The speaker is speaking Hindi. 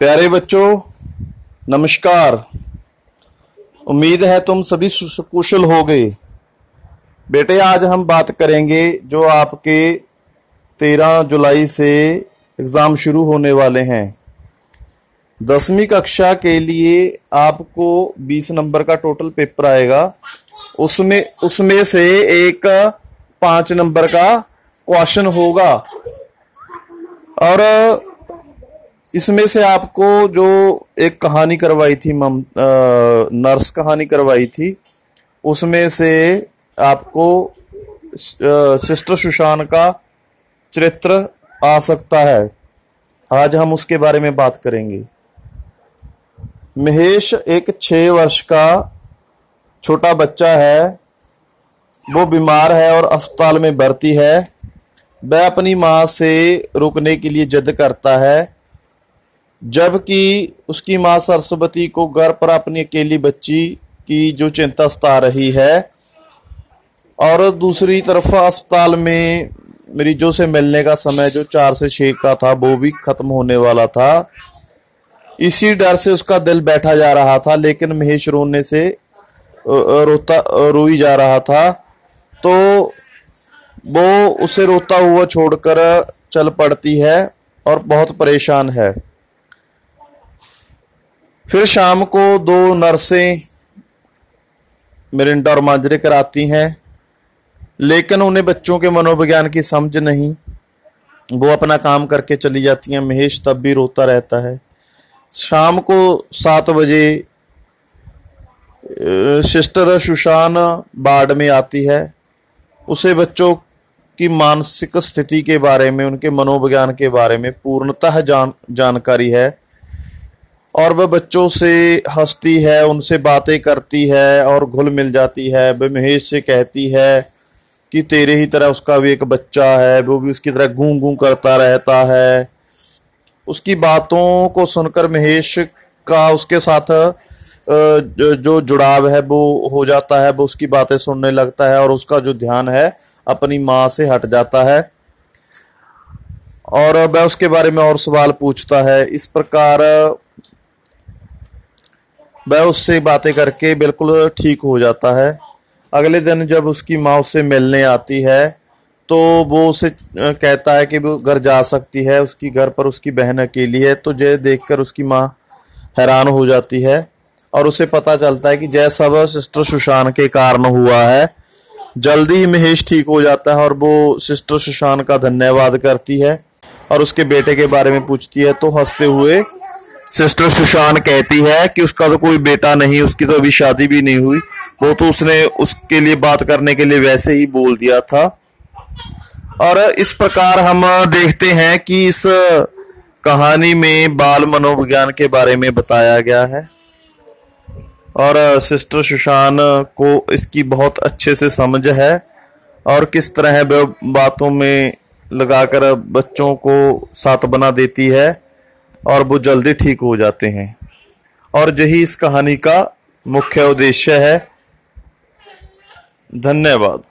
प्यारे बच्चों, नमस्कार। उम्मीद है तुम सभी सु- कुशल हो गए। बेटे, आज हम बात करेंगे जो आपके तेरह जुलाई से एग्ज़ाम शुरू होने वाले हैं। दसवीं कक्षा के लिए आपको बीस नंबर का टोटल पेपर आएगा। उसमें उसमें से एक पाँच नंबर का क्वेश्चन होगा। और इसमें से आपको जो एक कहानी करवाई थी मम नर्स कहानी करवाई थी, उसमें से आपको सिस्टर सुशान का चरित्र आ सकता है। आज हम उसके बारे में बात करेंगे। महेश एक छः वर्ष का छोटा बच्चा है। वो बीमार है और अस्पताल में भर्ती है। वह अपनी माँ से रुकने के लिए जिद करता है। जबकि उसकी माँ सरस्वती को घर पर अपनी अकेली बच्ची की जो चिंता सता रही है, और दूसरी तरफ़ अस्पताल में मरीजों से मिलने का समय जो चार से छः का था, वो भी खत्म होने वाला था। इसी डर से उसका दिल बैठा जा रहा था, लेकिन महेश रोने से रोता रोई जा रहा था। तो वो उसे रोता हुआ छोड़कर चल पड़ती है और बहुत परेशान है। फिर शाम को दो नर्सें मिरिंडा और मांजरे कराती हैं, लेकिन उन्हें बच्चों के मनोविज्ञान की समझ नहीं। वो अपना काम करके चली जाती हैं, महेश तब भी रोता रहता है। शाम को सात बजे सिस्टर सुशान बाढ़ में आती है। उसे बच्चों की मानसिक स्थिति के बारे में, उनके मनोविज्ञान के बारे में पूर्णतः जान, जानकारी है। और वह बच्चों से हंसती है, उनसे बातें करती है और घुल मिल जाती है। वह महेश से कहती है कि तेरे ही तरह उसका भी एक बच्चा है, वो भी उसकी तरह गूं गूं करता रहता है। उसकी बातों को सुनकर महेश का उसके साथ जो जुड़ाव है, वो हो जाता है, वो उसकी बातें सुनने लगता है और उसका जो ध्यान है, अपनी माँ से हट जाता है। और वह उसके बारे में और सवाल पूछता है। इस प्रकार वह उससे बातें करके बिल्कुल ठीक हो जाता है। अगले दिन जब उसकी माँ उससे मिलने आती है तो वो उसे कहता है कि वो घर जा सकती है, उसकी घर पर उसकी बहन अकेली है तो जय देखकर उसकी माँ हैरान हो जाती है और उसे पता चलता है कि जय सब सिस्टर सुशान के कारण हुआ है, जल्दी ही महेश ठीक हो जाता है और वो सिस्टर सुशान का धन्यवाद करती है और उसके बेटे के बारे में पूछती है तो हँसते हुए सिस्टर सुशान कहती है कि उसका तो कोई बेटा नहीं, उसकी तो अभी शादी भी नहीं हुई। वो तो उसने उसके लिए बात करने के लिए वैसे ही बोल दिया था। और इस प्रकार हम देखते हैं कि इस कहानी में बाल मनोविज्ञान के बारे में बताया गया है। और सिस्टर सुशान को इसकी बहुत अच्छे से समझ है और किस तरह बातों में लगाकर बच्चों को साथ बना देती है। और वो जल्दी ठीक हो जाते हैं। और यही इस कहानी का मुख्य उद्देश्य है। धन्यवाद।